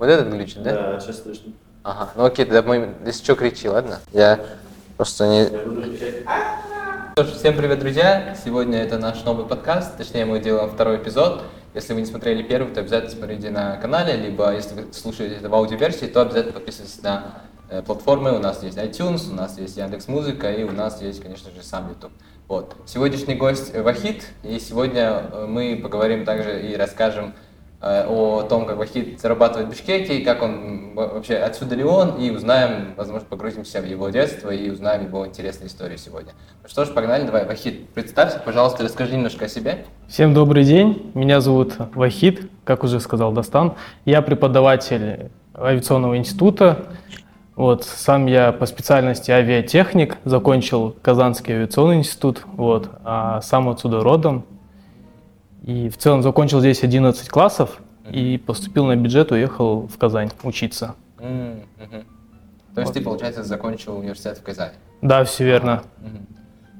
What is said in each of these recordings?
Вот этот глючит, да? Да, сейчас слышно. Ага, ну окей, тогда мы, если что, кричи, ладно? Я просто не... Я буду кричать. Что ж, всем привет, друзья! Сегодня это наш новый подкаст, точнее мы делаем второй эпизод. Если вы не смотрели первый, то обязательно смотрите на канале, либо если вы слушаете это в аудиоверсии, то обязательно подписывайтесь на э, платформы. У нас есть iTunes, у нас есть Яндекс Музыка и у нас есть, конечно же, сам YouTube. Вот. Сегодняшний гость э, Вахид, и сегодня э, мы поговорим также и расскажем о том, как Вахид зарабатывает в Бишкеке, и как он во- вообще, отсюда ли он, и узнаем, возможно, погрузимся в его детство и узнаем его интересные истории сегодня. Ну что ж, погнали, давай, Вахид, представься, пожалуйста, расскажи немножко о себе. Всем добрый день, меня зовут Вахид, как уже сказал Дастан. Я преподаватель авиационного института. Вот, сам я по специальности авиатехник, закончил Казанский авиационный институт, вот, а сам отсюда родом. И в целом закончил здесь 11 классов и поступил на бюджет, уехал в Казань учиться. Мгм. То есть ты, получается, закончил университет в Казани. Да, все верно. Мгм.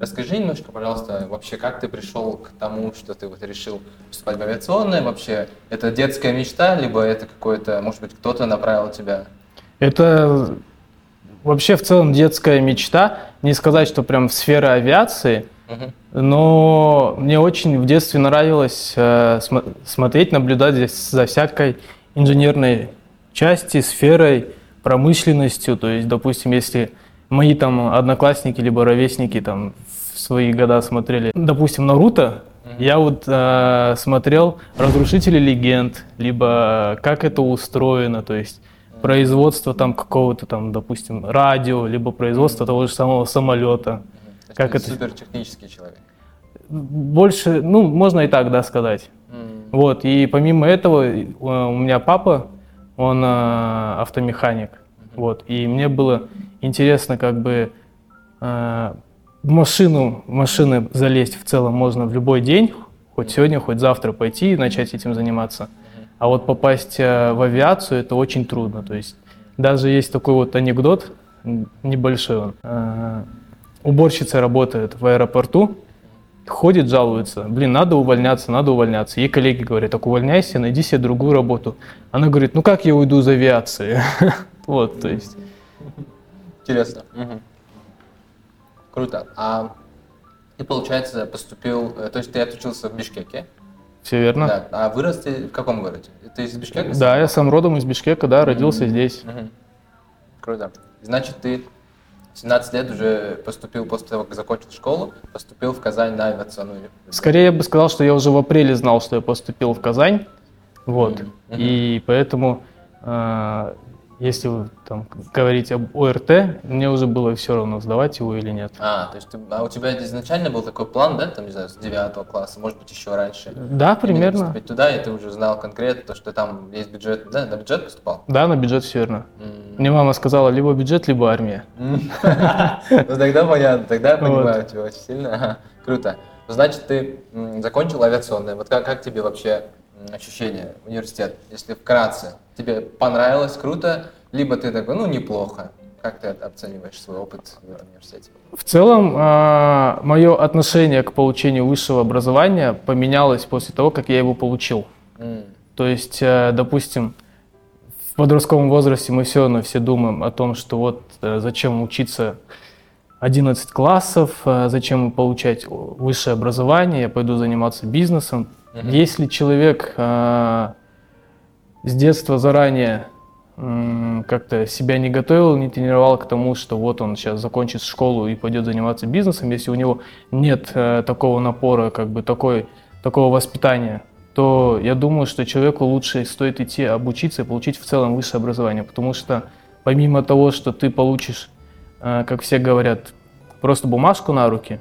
Расскажи немножко, пожалуйста, вообще, как ты пришел к тому, что ты вот решил поступать в авиационное? Вообще, это детская мечта, либо это какое-то, может быть, кто-то направил тебя? Это вообще в целом детская мечта. Не сказать, что прям в сфере авиации, Но мне очень в детстве нравилось э, смо- смотреть, наблюдать здесь за всякой инженерной части, сферой, промышленностью. То есть, допустим, если мои там одноклассники либо ровесники там в свои года смотрели, допустим, Наруто, я вот э, смотрел «Разрушители легенд», либо как это устроено, то есть производство там какого-то там, допустим, радио, либо производство того же самого самолета. То Как это? супер технический человек. Больше, ну, можно и так, да, сказать. М, Вот, и помимо этого, э, у меня папа, он э, автомеханик, вот, и мне было интересно, как бы, э, в машину, в машины залезть в целом можно в любой день, хоть сегодня, хоть завтра пойти и начать этим заниматься. А вот попасть в авиацию это очень трудно, то есть даже есть такой вот анекдот, небольшой он. Уборщица работает в аэропорту, ходит, жалуется, блин, надо увольняться, надо увольняться. Ей коллеги говорят, так увольняйся, найди себе другую работу. Она говорит, ну как я уйду из авиации? Вот, то есть. Интересно. Круто. А ты, получается, поступил, э, то есть ты отучился в Бишкеке, Все верно? да, а вырос ты в каком городе? Ты из Бишкека? Да, я сам родом из Бишкека, да, родился здесь. Круто. Значит, ты 17 лет уже поступил после того, как закончил школу, поступил в Казань на авиационную. Скорее я бы сказал, что я уже в апреле знал, что я поступил в Казань. Вот. Мгм. И поэтому, э, если вы там говорить об ОРТ, мне уже было все равно, сдавать его или нет. А, то есть ты- а у тебя изначально был такой план, да, там, не знаю, с 9 класса, может быть, еще раньше? Да, примерно. поступить туда, и ты уже знал конкретно, то, что там есть бюджет, да, на бюджет поступал? Да, на бюджет все верно. М. Мне мама сказала, либо бюджет, либо армия. Ну тогда понятно, тогда я понимаю тебя очень сильно. Круто. Значит, ты закончил авиационное. Вот как, тебе вообще ощущение университет, если вкратце? Тебе понравилось, круто, либо ты такой, ну, неплохо. Как ты оцениваешь свой опыт в этом университете? В целом, мое отношение к получению высшего образования поменялось после того, как я его получил. То есть, э, допустим, подростковом возрасте мы все равно все думаем о том, что вот э, зачем учиться 11 классов, э, зачем получать высшее образование, я пойду заниматься бизнесом. Мгм. Если человек э, с детства заранее м, как-то себя не готовил, не тренировал к тому, что вот он сейчас закончит школу и пойдет заниматься бизнесом, если у него нет э, такого напора, как бы такой, такого воспитания, то я думаю, что человеку лучше стоит идти обучиться и получить в целом высшее образование, потому что помимо того, что ты получишь, э, как все говорят, просто бумажку на руки,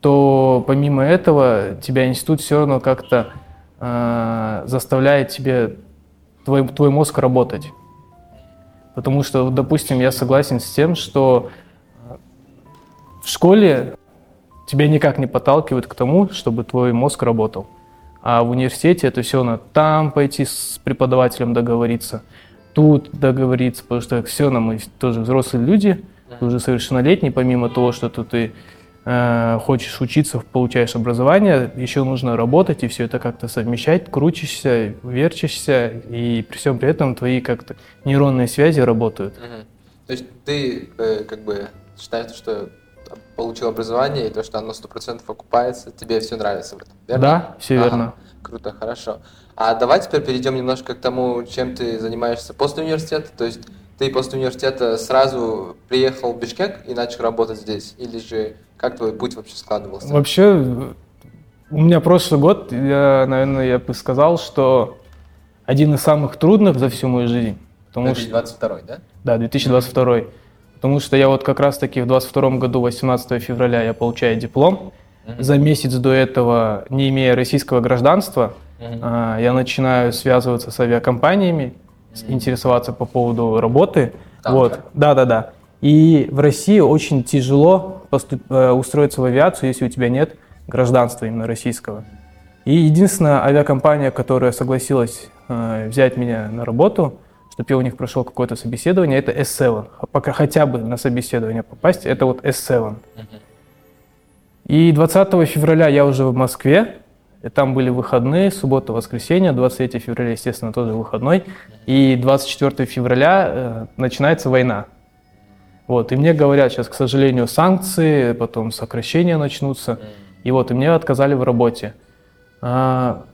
то помимо этого тебя институт все равно как-то э, заставляет тебе твой, твой мозг работать. Потому что, допустим, я согласен с тем, что э, в школе тебя никак не подталкивают к тому, чтобы твой мозг работал. А в университете это все надо там пойти с преподавателем договориться, тут договориться, потому что все равно мы тоже взрослые люди, ты уже совершеннолетний, помимо того, что тут ты э, хочешь учиться, получаешь образование, еще нужно работать и все это как-то совмещать, крутишься, верчишься, и при всем при этом твои как-то нейронные связи работают. Мгм. То есть ты э, как бы считаешь, что получил образование, и то, что оно 100% окупается, тебе все нравится в этом, верно? Да, все Ага, верно. Круто, хорошо. А давай теперь перейдем немножко к тому, чем ты занимаешься после университета. То есть ты после университета сразу приехал в Бишкек и начал работать здесь? Или же как твой путь вообще складывался? Вообще, у меня прошлый год, я, наверное, я бы сказал, что один из самых трудных за всю мою жизнь. Потому что, 2022, да? да, 2022. Потому что я вот как раз-таки в 22 году, 18 февраля, я получаю диплом. Мгм. За месяц до этого, не имея российского гражданства, а, я начинаю связываться с авиакомпаниями, Мгм. интересоваться по поводу работы. Там, вот, да, да, да. И в России очень тяжело поступ- э, устроиться в авиацию, если у тебя нет гражданства именно российского. И единственная авиакомпания, которая согласилась э, взять меня на работу, чтобы я у них прошел какое-то собеседование, это S7. Х- Пока хотя бы на собеседование попасть, это вот S7. Мгм. И 20 февраля я уже в Москве, и там были выходные, суббота, воскресенье, 23 февраля, естественно, тоже выходной, и 24 февраля э, начинается война. Вот, и мне говорят сейчас, к сожалению, санкции, потом сокращения начнутся, и вот, и мне отказали в работе. А,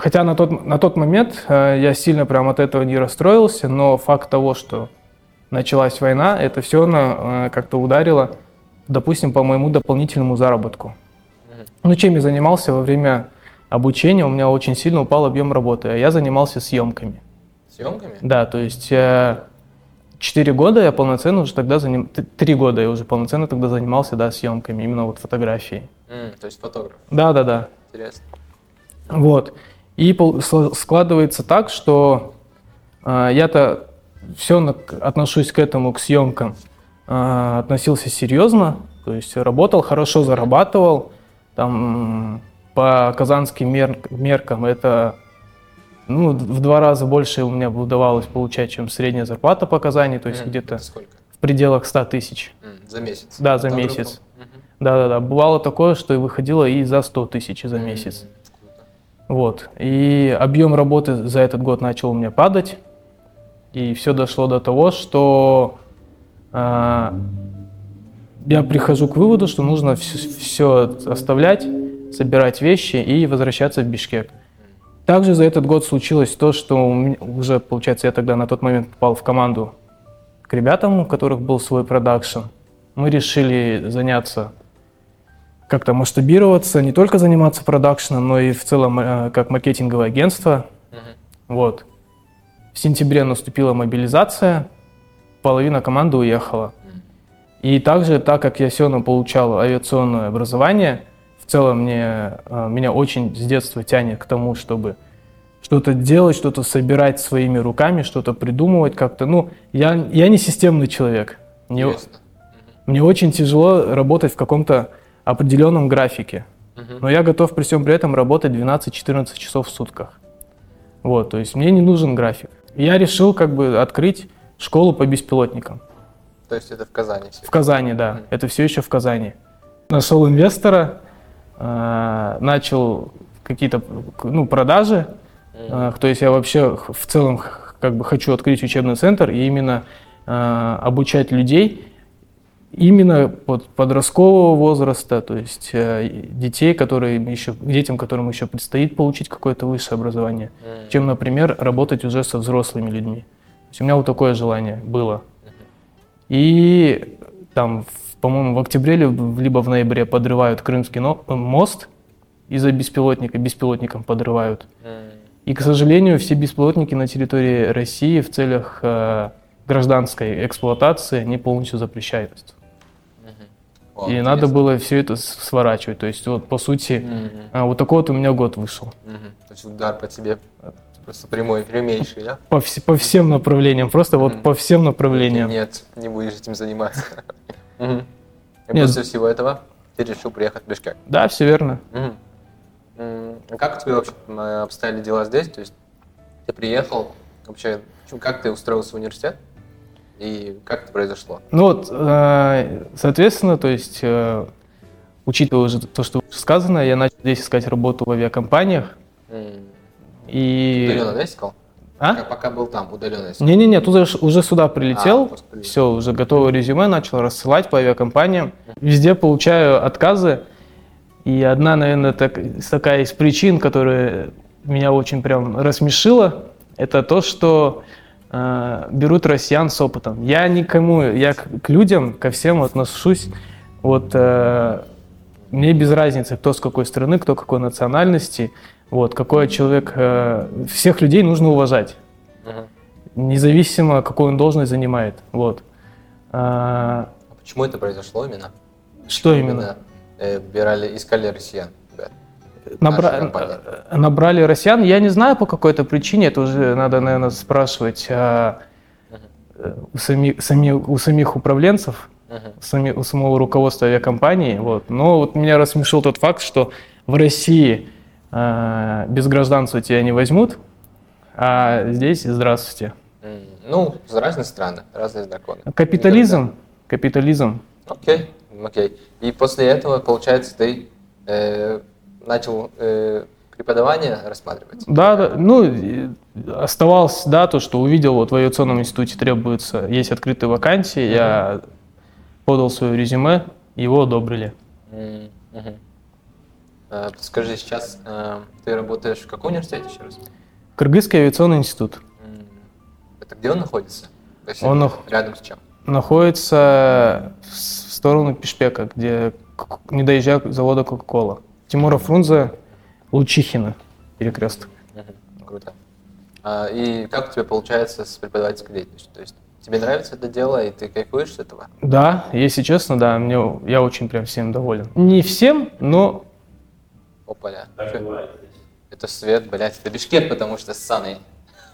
Хотя на тот, на тот момент э, я сильно прям от этого не расстроился, но факт того, что началась война, это все как-то ударило, допустим, по моему дополнительному заработку. Ну, чем я занимался во время обучения, у меня очень сильно упал объем работы, а я занимался съемками. Съемками? Да, то есть э, четыре года я полноценно уже тогда заним... т- три года я уже полноценно тогда занимался, да, съемками, именно вот фотографией. М, то есть фотограф. Да, да, да. Интересно. Вот. И складывается так, что э, я-то все отношусь к этому, к съемкам, э, относился серьезно, то есть работал, хорошо зарабатывал, там по казанским мер- меркам это ну, в два раза больше у меня удавалось получать, чем средняя зарплата по Казани, то есть Мгм. где-то в пределах 100 тысяч. М, За месяц? Да, за месяц. Да-да-да, бывало такое, что и выходило и за 100 тысяч за месяц. М, круто. Вот. И объем работы за этот год начал у меня падать. И все дошло до того, что а, я прихожу к выводу, что нужно все оставлять, собирать вещи и возвращаться в Бишкек. Также за этот год случилось то, что уже, получается, я тогда на тот момент попал в команду к ребятам, у которых был свой продакшн. Мы решили заняться как-то масштабироваться, не только заниматься продакшеном, но и в целом э, как маркетинговое агентство. Мгм. Вот. В сентябре наступила мобилизация, половина команды уехала. Мгм. И также, так как я все равно получал авиационное образование, в целом мне, э, меня очень с детства тянет к тому, чтобы что-то делать, что-то собирать своими руками, что-то придумывать как-то. Ну, я, я не системный человек. Мне, Интересно. мне очень тяжело работать в каком-то определенном графике. Но я готов при всем при этом работать 12-14 часов в сутках. Вот, то есть мне не нужен график. Я решил как бы открыть школу по беспилотникам. То есть это в Казани все. В Казани, да. Мгм. Это все еще в Казани. Нашел инвестора, э, начал какие-то ну, продажи. Э, То есть я вообще в целом как бы хочу открыть учебный центр и именно э, обучать людей именно под подросткового возраста, то есть э, детей, которые еще, детям, которым еще предстоит получить какое-то высшее образование, М. чем, например, работать уже со взрослыми людьми. То есть у меня вот такое желание было. И там, по-моему, в октябре либо в ноябре подрывают Крымский но- мост из-за беспилотника, беспилотником подрывают. М. И, к сожалению, все беспилотники на территории России в целях э, гражданской эксплуатации не полностью запрещаются. О, И надо было все это сворачивать. То есть, вот, по сути, а, вот такой вот у меня год вышел. Мгм. То есть удар по тебе просто прямой, прямейший, да? По, вс- по всем направлениям, просто вот Мгм. по всем направлениям. Нет, не будешь этим заниматься. Мгм. И Нет. после всего этого ты решил приехать в Бишкек. Да, все верно. А Как у тебя вообще м, обстояли дела здесь? То есть ты приехал, вообще, как ты устроился в университет? И как это произошло? Ну вот, э, соответственно, то есть, э, учитывая уже то, что сказано, я начал здесь искать работу в авиакомпаниях. М, И... Удаленно, да, искал? А? Пока, пока был там, удаленно искал. Не-не-не, тут уже, уже сюда прилетел, А, прилетел. все, уже готовое резюме, начал рассылать по авиакомпаниям. Везде получаю отказы. И одна, наверное, так- такая из причин, которая меня очень прям рассмешила, это то, что э, берут россиян с опытом. Я никому, я к, к людям, ко всем отношусь, вот э, мне без разницы, кто с какой страны, кто какой национальности, вот, какой человек, э, всех людей нужно уважать Мгм. независимо, какую он должность занимает. Вот. А, А Почему это произошло именно? что именно? э, брали, искали россиян? Набра- Набрали россиян. Я не знаю по какой-то причине, это уже надо, наверное, спрашивать а, э, у, сами- сами- у самих управленцев, Мгм. сами- у самого руководства авиакомпании. Вот. Но вот меня рассмешил тот факт, что в России а, без гражданства тебя не возьмут, а здесь здравствуйте. М, Ну, разные страны, разные законы. Капитализм, капитализм. Окей, окей. И после этого, получается, ты э, начал э, преподавание рассматривать? Да, да, ну, оставалось, да, то, что увидел, вот в авиационном институте требуется, есть открытые вакансии, я подал свое резюме, его одобрили. М, мгм. Э, Скажи, сейчас э, ты работаешь в каком университете еще раз? Кыргызский авиационный институт М, Это где он находится? Есть Он нах- рядом с чем? находится в сторону Пешпека, где не доезжая к завода Кока-Кола. Тимура Фрунзе, Лучихина, перекресток. Круто. А, И как у тебя получается с преподавательской деятельностью? То есть тебе нравится это дело, и ты кайфуешь с этого? Да, если честно, да, мне, я очень прям всем доволен. Не всем, но Опаля. Это свет, блядь, это Бишкек, потому что ссаный.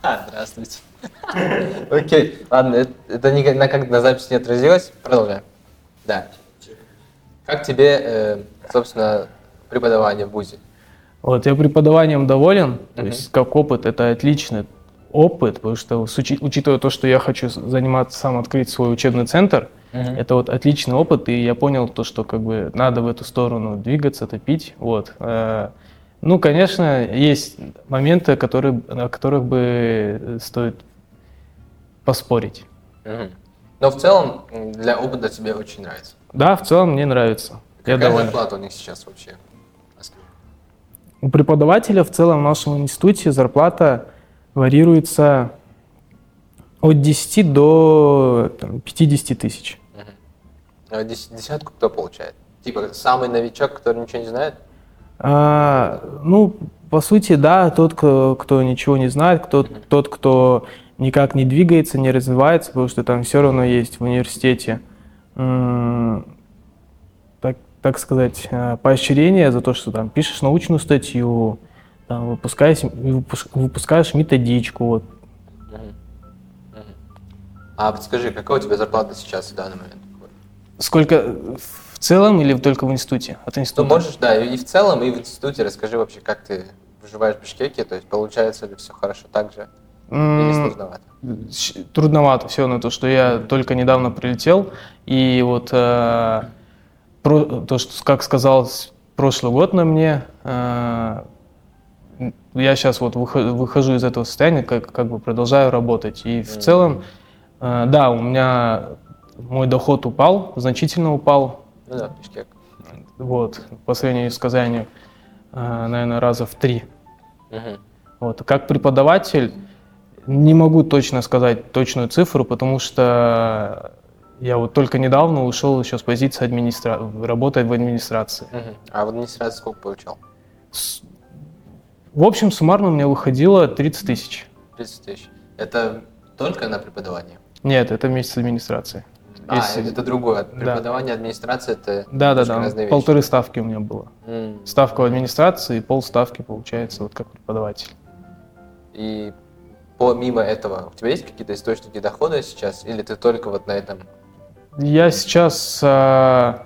Ха, здравствуйте. Окей, ладно, это, это ни- на, как на записи не отразилось. Продолжаем. Да. Как тебе, э, собственно, преподавание в ВУЗе? Вот, я преподаванием доволен, то Мгм. есть как опыт, это отличный опыт, потому что учитывая то, что я хочу заниматься, сам открыть свой учебный центр, это вот отличный опыт, и я понял то, что как бы надо в эту сторону двигаться, топить, вот. Э, Ну, конечно, есть моменты, которые, о которых бы стоит поспорить. Мгм. Но в целом для опыта тебе очень нравится. Да, в целом мне нравится. Я Какая доволен. зарплата у них сейчас вообще? У преподавателя в целом в нашем институте зарплата варьируется от 10 до там, 50 тысяч. А дес- десятку кто получает? Типа самый новичок, который ничего не знает? А, ну, по сути, да, тот, кто, кто ничего не знает, кто, тот, кто никак не двигается, не развивается, потому что там все равно есть в университете, так сказать, а, поощрение за то, что там пишешь научную статью, там, выпускаешь, выпускаешь методичку, вот. А подскажи, какая у тебя зарплата сейчас в данный момент? Сколько в целом или только в институте? От Ну, института? можешь, да, и в целом, и в институте расскажи вообще, как ты выживаешь в Бишкеке, то есть получается ли все хорошо так же, или сложновато? Трудновато все на то, что я только недавно прилетел, и вот э, про- то, что, как сказал прошлый год на мне, э, я сейчас вот выхожу, из этого состояния, как, как бы продолжаю работать. И в целом, э, да, у меня мой доход упал, значительно упал, Ну да, Бишкек. вот, по сравнению с Казанью, э, наверное, раза в три. Мгм. Вот. Как преподаватель не могу точно сказать точную цифру, потому что я вот только недавно ушел еще с позиции администра... работать в администрации. Мгм. А в администрации сколько получал? С- В общем, суммарно у меня выходило 30 тысяч. 30 тысяч. Это только на преподавание? Нет, это вместе с администрацией. А, Если- это другое. Да. Преподавание, администрация, это Да, да, да. вещи. Полторы ставки у меня было. М. Ставка в администрации и полставки получается вот как преподаватель. И помимо этого, у тебя есть какие-то источники дохода сейчас, или ты только вот на этом? Я сейчас, а,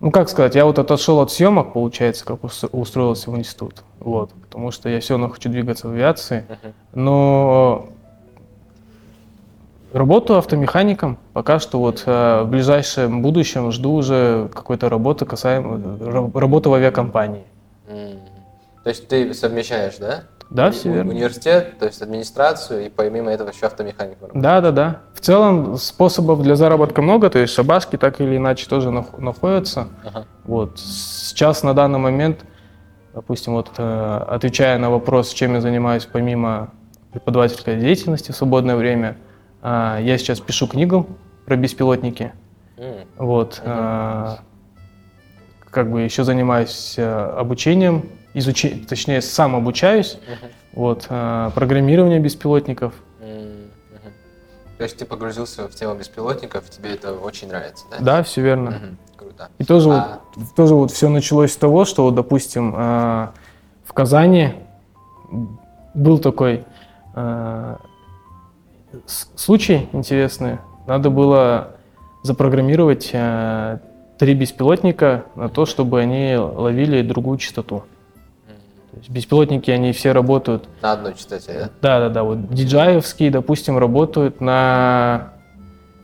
ну как сказать, я вот отошел от съемок, получается, как ус- устроился в институт. Вот, потому что я все равно хочу двигаться в авиации. Но Работаю автомехаником. Пока что вот э, в ближайшем будущем жду уже какой-то работы касаемо ра- работы в авиакомпании. То есть ты совмещаешь, да? Да, все верно. Университет, то есть администрацию, и помимо этого еще автомехаником. работаешь. Да, да, да. В целом способов для заработка много, то есть шабашки так или иначе тоже нах- находятся. Ага. Вот сейчас на данный момент, допустим, вот э, отвечая на вопрос, чем я занимаюсь помимо преподавательской деятельности в свободное время, а, я сейчас пишу книгу про беспилотники. М. Вот. а, Как бы еще занимаюсь э, обучением, изучи... точнее, сам обучаюсь. Мгм. Вот. а, Программирование беспилотников. Мгм. То есть ты погрузился в тему беспилотников, тебе это очень нравится, да? Да, все верно. Мгм. Круто. И тоже, А- вот, тоже вот все началось с того, что, вот, допустим, а, в Казани был такой а, случай интересный. Надо было запрограммировать а, три беспилотника на то, чтобы они ловили другую частоту. Беспилотники, они все работают, На одной частоте, да? да-да-да, вот DJI-овские, допустим, работают на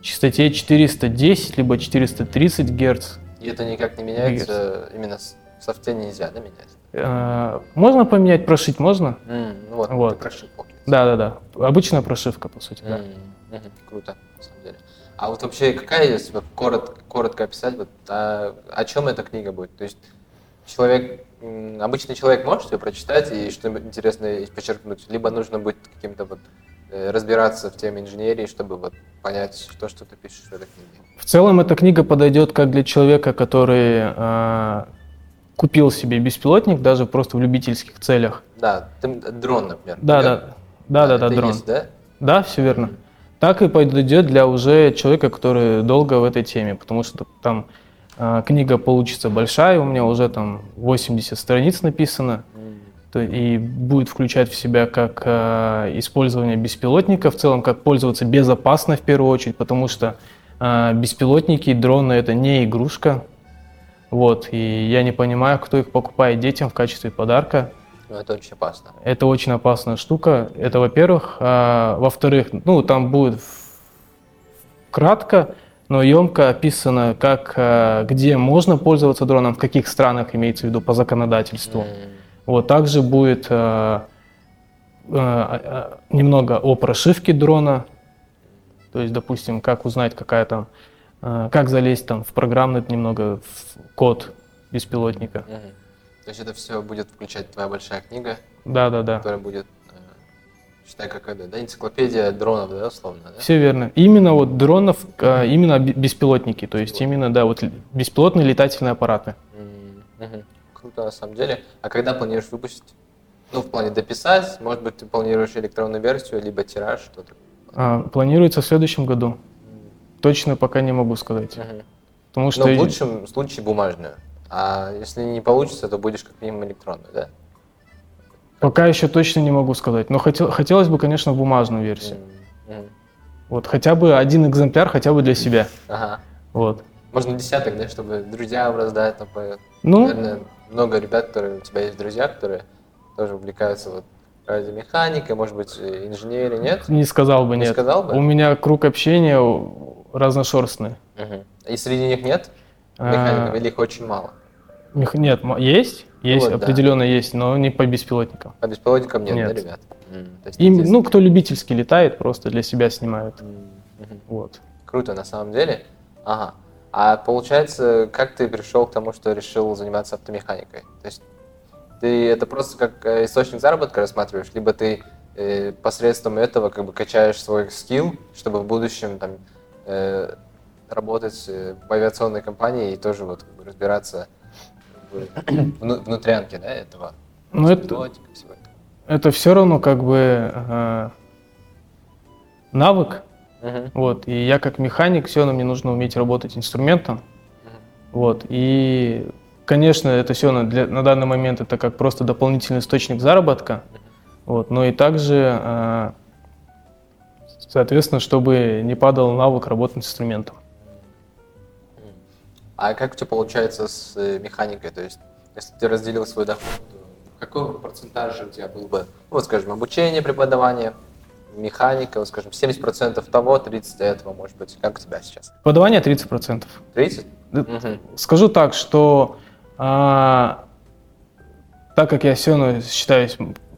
частоте 410 либо 430 герц. И это никак не меняется, именно с- в софте нельзя, да, менять? Э, Можно поменять, прошить можно? М, Ну вот, Вот. прошил. Да-да-да. Обычная прошивка, по сути, да. М, мгм. Круто, на самом деле. А вот вообще, какая, если коротко, коротко описать, вот, а, о чем эта книга будет? То есть человек, обычный человек может ее прочитать и что-нибудь интересное подчеркнуть, либо нужно будет каким-то вот э, разбираться в теме инженерии, чтобы вот понять, то, что ты пишешь в этой книге. В целом эта книга подойдет как для человека, который э, купил себе беспилотник, даже просто в любительских целях. Да, ты, дрон, например. Да, Я- да, да, да, да, и дрон. есть, да? Да, все верно. Так и подойдет для уже человека, который долго в этой теме, потому что там книга получится большая, у меня уже там 80 страниц написано. И будет включать в себя как э, использование беспилотника, в целом как пользоваться безопасно в первую очередь, потому что э, беспилотники и дроны это не игрушка. Вот, и я не понимаю, кто их покупает детям в качестве подарка. Ну, это очень опасно. Это очень опасная штука. Это, во-первых. А, во-вторых, ну, там будет кратко, но емко описано, как, а, где можно пользоваться дроном, в каких странах имеется в виду по законодательству. Вот также будет э, э, э, немного о прошивке дрона, то есть, допустим, как узнать, какая там, э, как залезть там в программный немного в код беспилотника. То есть это все будет включать твоя большая книга, Да, да, да. которая будет, э, считай, как это, да, энциклопедия дронов, да, условно, да? Все верно. Именно вот дронов, э, именно бе- беспилотники, то есть именно, да, вот беспилотные летательные аппараты. Круто, на самом деле. А когда планируешь выпустить? Ну, в плане дописать, может быть, ты планируешь электронную версию, либо тираж, что-то. А, Планируется в следующем году. Точно пока не могу сказать. Мгм. Потому Но что в лучшем случае бумажную. А если не получится, то будешь как минимум электронную, да? Пока еще точно не могу сказать. Но хотел, хотелось бы, конечно, бумажную версию. Мгм. Вот хотя бы один экземпляр, хотя бы для себя. Ага. Вот. Можно десяток, да, чтобы друзьям раздать. Там, Ну, Наверное, много ребят, которые у тебя есть друзья, которые тоже увлекаются вот радиомеханикой, может быть, э, инженерией, нет? не сказал бы Не нет. сказал бы? У меня круг общения разношерстный. Мгм. И среди них нет А, механиков, или их очень мало? мех- Нет, есть, есть, вот, да. определенно есть, но не по беспилотникам. А беспилотников нет, Нет. да, ребят? Есть Им, ну, кто любительски летает, просто для себя снимают. Мгм. Вот. Круто, на самом деле. Ага. А получается, как ты пришел к тому, что решил заниматься автомеханикой? То есть ты это просто как э, источник заработка рассматриваешь, либо ты э, посредством этого как бы качаешь свой скилл, чтобы в будущем там э, работать э, в авиационной компании и тоже вот как бы разбираться в вну- внутрянке, да, этого Ну, это, всего этого. это все равно как бы э, навык. Мгм. Вот. И я как механик, все равно мне нужно уметь работать инструментом. Мгм. Вот. И, конечно, это все на, для- на данный момент это как просто дополнительный источник заработка. Вот. Но и также, э, соответственно, чтобы не падал навык работы с инструментом. А как у тебя получается с э, механикой? То есть, если ты разделил свой доход, какой процентаж у тебя был бы, ну, вот, скажем, обучение, преподавание, механика, вот, скажем, 70% того, 30% этого, может быть. Как у тебя сейчас? Подавание 30%. 30? Да, Мгм. Скажу так, что а, так как я все равно считаюсь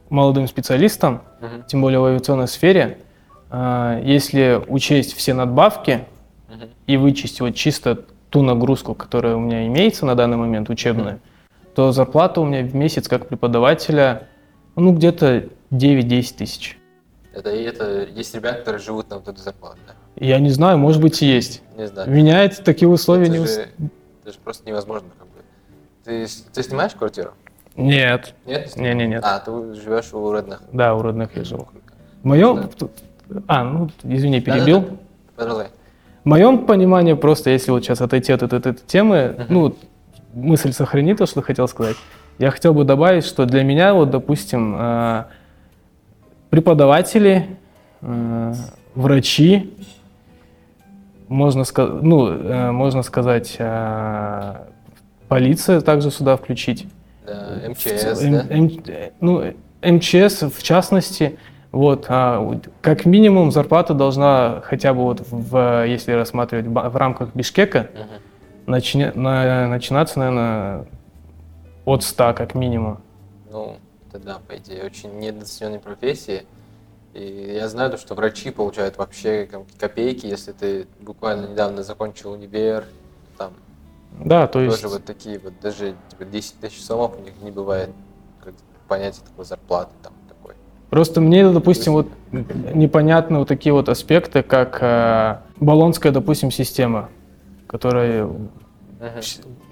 молодым специалистом, Мгм. тем более в авиационной сфере, а, если учесть все надбавки Мгм. и вычесть вот чисто ту нагрузку, которая у меня имеется на данный момент, учебная, то зарплата у меня в месяц как преподавателя ну где-то 9-10 тысяч. Это, это есть ребята, которые живут на вот эту зарплату, да? Я не знаю, может быть и есть. Не знаю. Меня это такие условия это, не... же, это же просто невозможно. Как бы. ты, ты снимаешь квартиру? Нет. Нет? Не-не-нет. А, ты живешь у родных. Да, у родных я живу. В моем... А, ну, извини, перебил. Да-да-да. Продолжай. В моем понимании просто, если вот сейчас отойти от этой, этой темы, Мгм. ну, мысль сохрани то, что хотел сказать. Я хотел бы добавить, что для меня, вот, допустим, э, преподаватели, э, врачи, можно, ска- ну, э, можно сказать, полиция также сюда включить. Да, В МЧС, ц- да? М- М- э, ну, МЧС в частности, вот, а, как минимум зарплата должна хотя бы вот в, если рассматривать в рамках Бишкека, Мгм. начне- на- начинаться, наверное, от 100 как минимум. Ну, это да, по идее, очень недооцененной профессии. И я знаю, то, что врачи получают вообще копейки, если ты буквально недавно закончил универ, там Да, то есть, тоже вот такие вот, даже типа 10 тысяч сомов у них не бывает как понятия такой зарплаты там. Просто мне, допустим, вот непонятны вот такие вот аспекты, как э, баллонская, допустим, система, которая Мгм.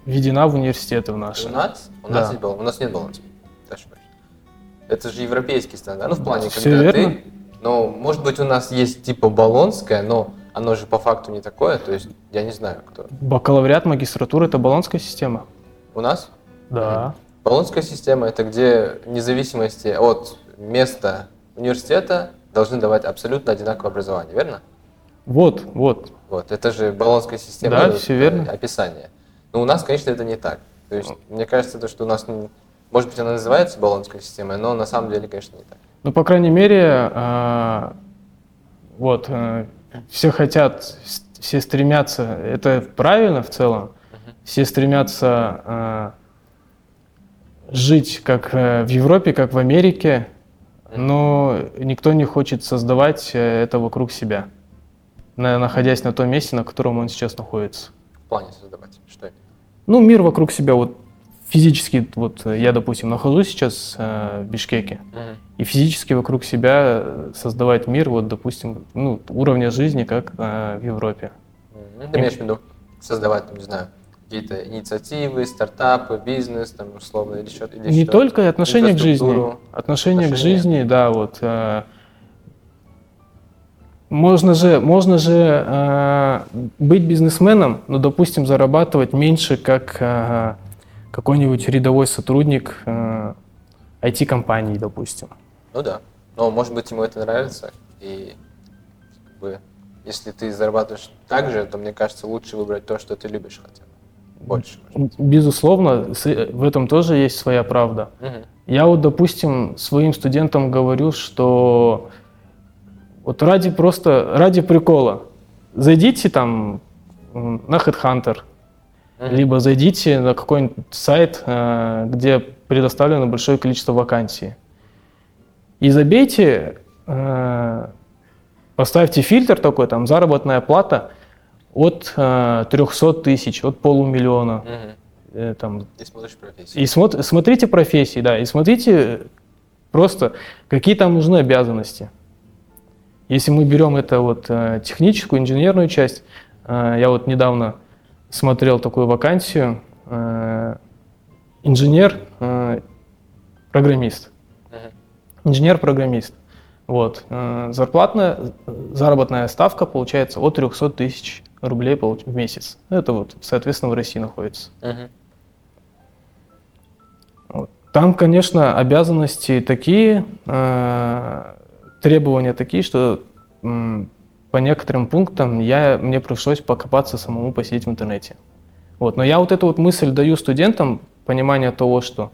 введена в университеты в наши. У нас? У Да. нас есть баланс. У нас нет. Ты ошибаешься. Это же европейский стандарт. Ну, в плане, Всё когда верно. ты... Ну, может быть, у нас есть типа баллонское, но оно же по факту не такое. То есть, я не знаю, кто. Бакалавриат, магистратура – это баллонская система. У нас? Да. Баллонская система – это где вне зависимости от места университета должны давать абсолютно одинаковое образование, верно? Вот, вот. Вот, это же баллонская система. Да, вот, всё верно. э, Описание. Но у нас, конечно, это не так. То есть, мне кажется, то, что у нас, м, может быть, она называется баллонской системой, но на самом деле, конечно, не так. Ну, по крайней мере, а, вот, э, все хотят, все стремятся, это правильно в целом, все стремятся жить как э, в Европе, как в Америке, но никто не хочет создавать э, это вокруг себя, на- находясь на том месте, на котором он сейчас находится. В плане создавать. Что именно? Ну, мир вокруг себя, вот физически, вот э, я, допустим, нахожусь сейчас э, в Бишкеке, и физически вокруг себя создавать мир, вот, допустим, ну, уровня жизни, как э, в Европе. Мгм. Ты имеешь в виду создавать, там, не знаю, какие-то инициативы, стартапы, бизнес, там, условно, или что-то? или Не что? только отношение к жизни, Инфраструктуру. отношение к жизни, да, вот. э, можно же, можно же э, быть бизнесменом, но, допустим, зарабатывать меньше, как э, какой-нибудь рядовой сотрудник э, IT-компании, допустим. Ну да. Но, может быть, ему это нравится, и как бы, если ты зарабатываешь так же, то, мне кажется, лучше выбрать то, что ты любишь хотя. Больше. Безусловно, с- в этом тоже есть своя правда. Мгм. Я вот, допустим, своим студентам говорю, что вот ради просто, ради прикола, зайдите там на Headhunter, Мгм. либо зайдите на какой-нибудь сайт, э, где предоставлено большое количество вакансий. И забейте, э, поставьте фильтр такой, там, заработная плата от э, 300 тысяч, от полумиллиона. Мгм. э, там, Ты смотришь профессию. и смотр- смотрите профессии, да, и смотрите просто, какие там нужны обязанности. Если мы берем это вот э, техническую, инженерную часть, э, я вот недавно смотрел такую вакансию, э, инженер, э, программист, Мгм. инженер-программист. Вот, э, зарплатная, заработная ставка получается от 300 тысяч рублей в месяц. Это вот, соответственно, в России находится. Вот. Там, конечно, обязанности такие, э, требования такие, что по некоторым пунктам я, мне пришлось покопаться самому посидеть в интернете. Вот. Но я вот эту вот мысль даю студентам, понимание того, что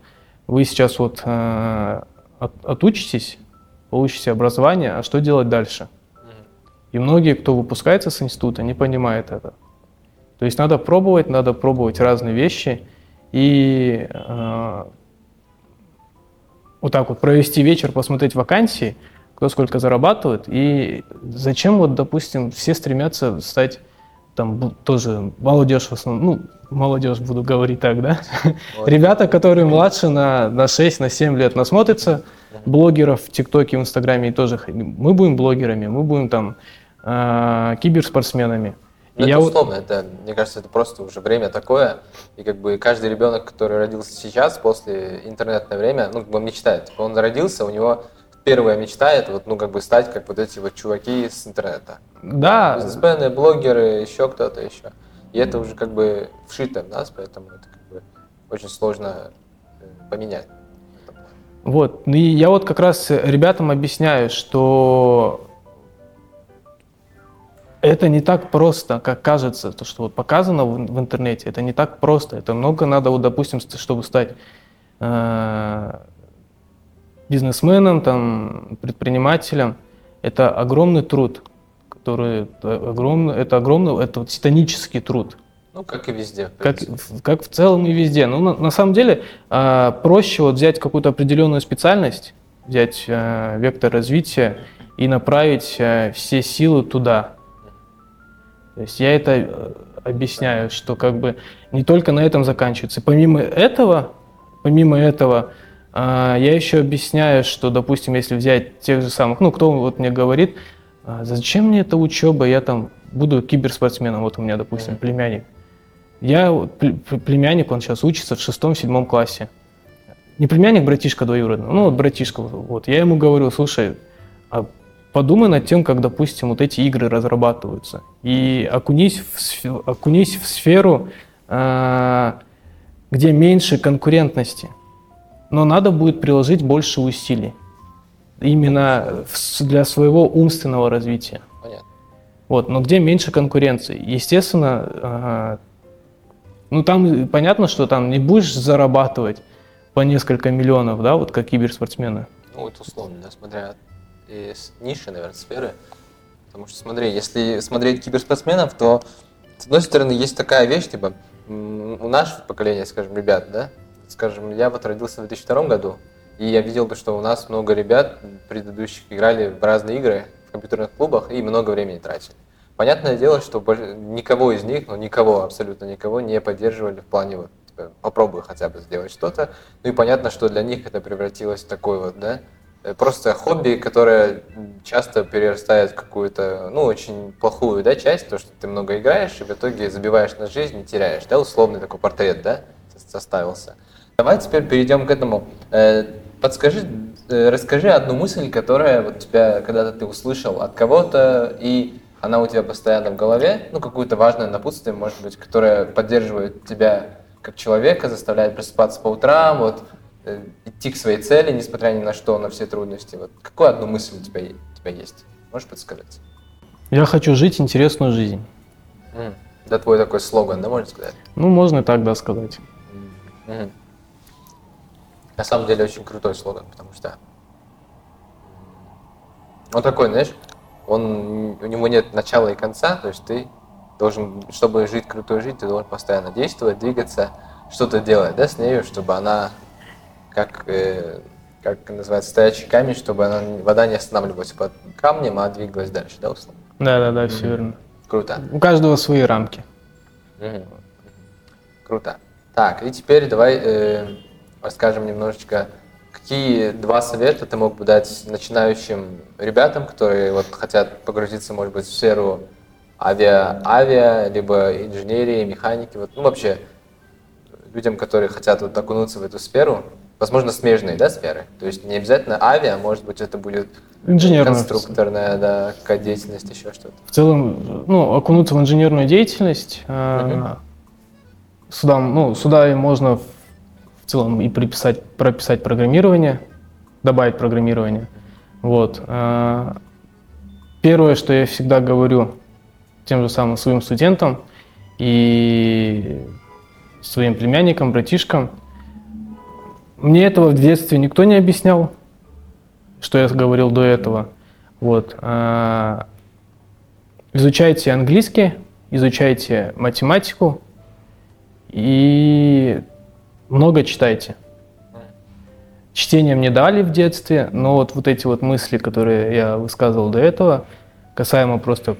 вы сейчас вот э, от- отучитесь, получите образование, а что делать дальше? И многие, кто выпускается с института, не понимают это. То есть надо пробовать, надо пробовать разные вещи и э, вот так вот провести вечер, посмотреть вакансии, кто сколько зарабатывает, и зачем вот, допустим, все стремятся стать там тоже молодежь в основном, ну, молодежь буду говорить так, да? Ребята, которые младше на, на 6, на 7 лет насмотрятся, блогеров в ТикТоке, в Инстаграме и тоже. Мы будем блогерами, мы будем там э, киберспортсменами. Ну, это условно, вот... это, мне кажется, это просто уже время такое, и как бы каждый ребенок, который родился сейчас, после интернетное время, ну, как бы мечтает. Он родился, у него первая мечта это вот, ну, как бы стать как вот эти вот чуваки с интернета. Да. Бизнесмены, блогеры, еще кто-то еще. И это уже как бы вшито в нас, поэтому это как бы очень сложно э, поменять. Вот, и я вот как раз ребятам объясняю, что это не так просто, как кажется, то, что вот показано в, в интернете, это не так просто. Это много надо, вот, допустим, чтобы стать э, бизнесменом, там, предпринимателем. Это огромный труд, который это огромный, это огромный, это вот титанический труд. Ну, как и везде. Как, как в целом и везде. Ну, на, на самом деле, э, проще вот взять какую-то определенную специальность, взять э, вектор развития и направить э, все силы туда. То есть я это э, объясняю, что как бы не только на этом заканчивается. Помимо этого, помимо этого, а, я еще объясняю, что, допустим, если взять тех же самых, ну, кто вот мне говорит, «А зачем мне эта учеба, я там буду киберспортсменом, вот у меня, допустим, племянник. Я, племянник, он сейчас учится в шестом-седьмом классе. Не племянник, братишка двоюродный, ну вот братишка, вот. Я ему говорю, слушай, а подумай над тем, как, допустим, вот эти игры разрабатываются. И окунись в, окунись в сферу, э, где меньше конкурентности. Но надо будет приложить больше усилий. Именно для своего умственного развития. Понятно. Вот, но где меньше конкуренции. Естественно, э, ну там понятно, что там не будешь зарабатывать по несколько миллионов, да, вот как киберспортсмены. Ну, это условно, да, смотря из ниши, наверное, сферы. Потому что, смотри, если смотреть киберспортсменов, то, с одной стороны, есть такая вещь, типа, у нашего поколения, скажем, ребят, да, скажем, я вот родился в 2002 году, и я видел, что у нас много ребят предыдущих играли в разные игры в компьютерных клубах и много времени тратили. Понятное дело, что никого из них, ну никого, абсолютно никого не поддерживали в плане вот, типа, попробуй хотя бы сделать что-то. Ну и понятно, что для них это превратилось в такой вот, да, просто хобби, которое часто перерастает в какую-то, ну, очень плохую, да, часть, то, что ты много играешь и в итоге забиваешь на жизнь и теряешь, да, условный такой портрет, да, составился. Давай теперь перейдем к этому. Э, подскажи, э, расскажи одну мысль, которая вот тебя когда-то ты услышал от кого-то, и она у тебя постоянно в голове, ну, какую-то важную напутствие, может быть, которая поддерживает тебя как человека, заставляет просыпаться по утрам, вот, Э, идти к своей цели, несмотря ни на что, на все трудности. Вот какую одну мысль у тебя, у тебя есть? Можешь подсказать? Я хочу жить интересную жизнь. Mm. Да, твой такой слоган, да, можно сказать? Ну, можно и так, да, сказать. Mm. На самом деле очень крутой слоган, потому что он такой, знаешь, он, у него нет начала и конца, то есть ты должен, чтобы жить крутой жизнь, ты должен постоянно действовать, двигаться, что-то делать, да, с нею, чтобы она как, э, как называется, стоячий камень, чтобы она, вода не останавливалась под камнем, а двигалась дальше, да, условно? Да, да, да, все верно. Круто. У каждого свои рамки. Угу. Круто. Так, и теперь давай э, расскажем немножечко, какие два совета ты мог бы дать начинающим ребятам, которые вот хотят погрузиться, может быть, в сферу авиа, авиа, либо инженерии, механики, вот, ну вообще людям, которые хотят вот окунуться в эту сферу, возможно, смежные да, сферы. То есть не обязательно авиа, может быть, это будет инженерная конструкторная да, какая деятельность, еще что-то. В целом, ну, окунуться в инженерную деятельность, угу. сюда, ну, сюда можно в целом и приписать, прописать программирование, добавить программирование. Вот. А, первое, что я всегда говорю тем же самым своим студентам и своим племянникам, братишкам – мне этого в детстве никто не объяснял. что я говорил до этого. Вот. А, изучайте английский, изучайте математику и много читайте. Чтение мне дали в детстве, но вот, вот эти вот мысли, которые я высказывал до этого, касаемо просто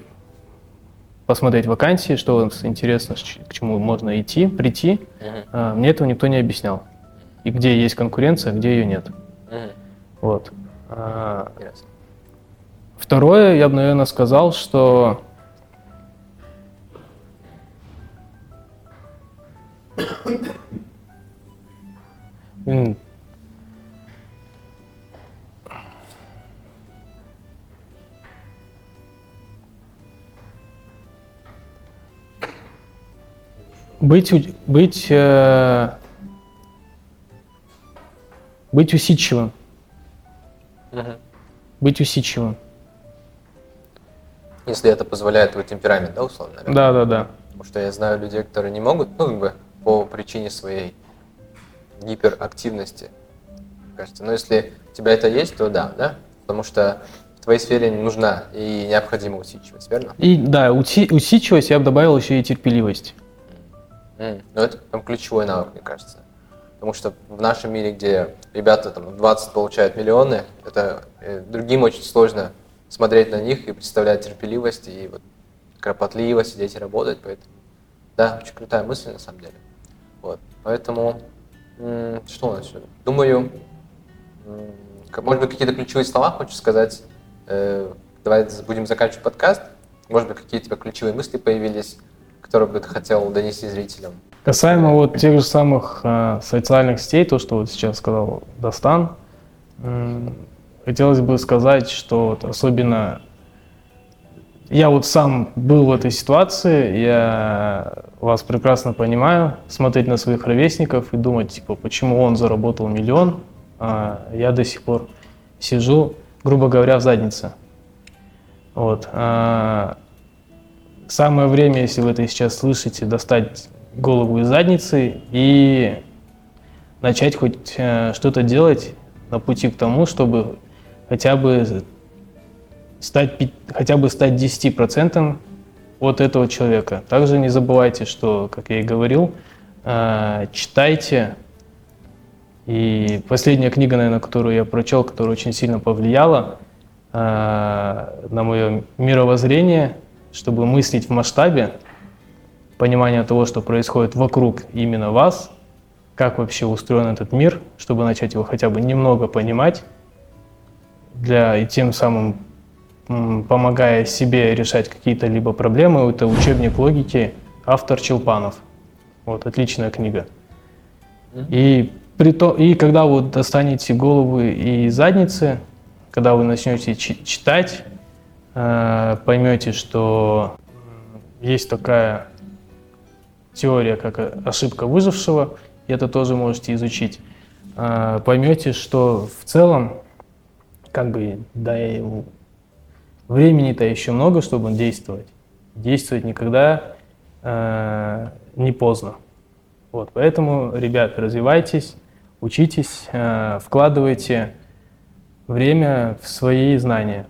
посмотреть вакансии, что вам интересно, к чему можно идти, прийти, uh-huh. мне этого никто не объяснял. И где есть конкуренция, где ее нет. Uh-huh. Вот. А, второе, я бы, наверное, сказал, что быть, быть, э, быть усидчивым. Угу. Быть усидчивым. Если это позволяет твой темперамент, да, условно? Наверное? Да, да, да. Потому что я знаю людей, которые не могут, ну, как бы, по причине своей гиперактивности, кажется. Но если у тебя это есть, то да, да? Потому что в твоей сфере нужна и необходима усидчивость, верно? И да, усидчивость я бы добавил еще и терпеливость. Mm. Ну, это там ключевой навык, мне кажется. Потому что в нашем мире, где ребята там 20 получают миллионы, это э, другим очень сложно смотреть на них и представлять терпеливость и вот кропотливо сидеть и работать. Поэтому, да, очень крутая мысль на самом деле. Вот. Поэтому, что у нас еще? Думаю, может быть, какие-то ключевые слова хочешь сказать? Э, давай будем заканчивать подкаст. Может быть, какие-то ключевые мысли появились, которые бы ты хотел донести зрителям? Касаемо вот тех же самых э, социальных сетей, то, что вот сейчас сказал Достан, э, хотелось бы сказать, что вот особенно я вот сам был в этой ситуации, я вас прекрасно понимаю, смотреть на своих ровесников и думать, типа, почему он заработал миллион, а я до сих пор сижу, грубо говоря, в заднице. Вот. А самое время, если вы это сейчас слышите, достать голову из задницы и начать хоть э, что-то делать на пути к тому, чтобы хотя бы стать, хотя бы стать 10% от этого человека. Также не забывайте, что, как я и говорил, э, читайте. И последняя книга, наверное, которую я прочел, которая очень сильно повлияла э, на мое мировоззрение, чтобы мыслить в масштабе, понимание того, что происходит вокруг именно вас, как вообще устроен этот мир, чтобы начать его хотя бы немного понимать, для, и тем самым помогая себе решать какие-то либо проблемы. Это учебник логики, автор Челпанов. Вот, отличная книга. И, при то, и когда вы достанете головы и задницы, когда вы начнете читать, поймете, что есть такая теория, как ошибка выжившего, и это тоже можете изучить. Э, поймете, что в целом, как бы, да, Времени-то еще много, чтобы действовать. Действовать никогда э, не поздно. Вот, поэтому, ребят, развивайтесь, учитесь, э, вкладывайте время в свои знания,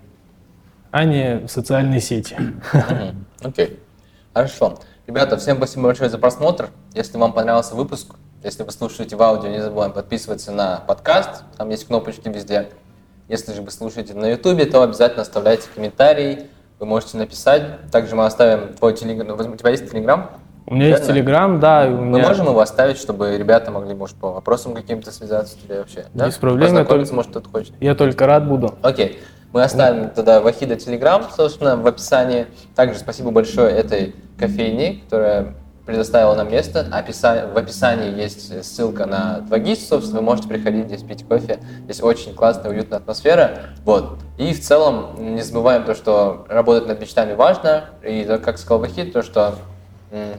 а не социальные сети. Окей, okay. хорошо. Ребята, всем спасибо большое за просмотр. Если вам понравился выпуск, если вы слушаете в аудио, не забываем подписываться на подкаст. Там есть кнопочки везде. Если же вы слушаете на YouTube, то обязательно оставляйте комментарий, вы можете написать. Также мы оставим твой телеграм. У тебя есть телеграм? У меня есть телеграм, да. У меня... Мы можем его оставить, чтобы ребята могли, может, по вопросам каким-то связаться тебе вообще. Без да? проблем. Я только, может, кто-то хочет. Я только рад буду. Окей. Мы оставим тогда Вахида Телеграм, собственно, в описании. Также спасибо большое этой кофейне, которая предоставила нам место. в описании есть ссылка на Двагист, собственно, вы можете приходить здесь пить кофе. Здесь очень классная, уютная атмосфера. Вот. И в целом не забываем то, что работать над мечтами важно. И как сказал Вахид, то, что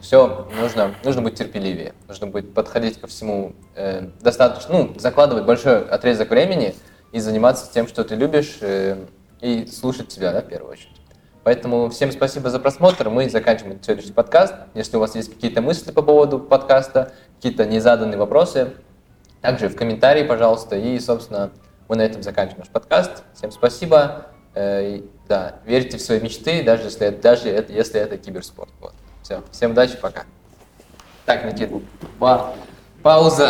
все нужно, нужно быть терпеливее, нужно быть подходить ко всему э, достаточно, ну, закладывать большой отрезок времени и заниматься тем, что ты любишь, э, и слушать себя, да, в первую очередь. Поэтому всем спасибо за просмотр. Мы заканчиваем сегодняшний подкаст. Если у вас есть какие-то мысли по поводу подкаста, какие-то незаданные вопросы, также в комментарии, пожалуйста. И, собственно, Мы на этом заканчиваем наш подкаст. Всем спасибо. Э, да, верьте в свои мечты, даже если, даже если это киберспорт. Вот. Все. Всем удачи, пока. Так, Никита, па- пауза.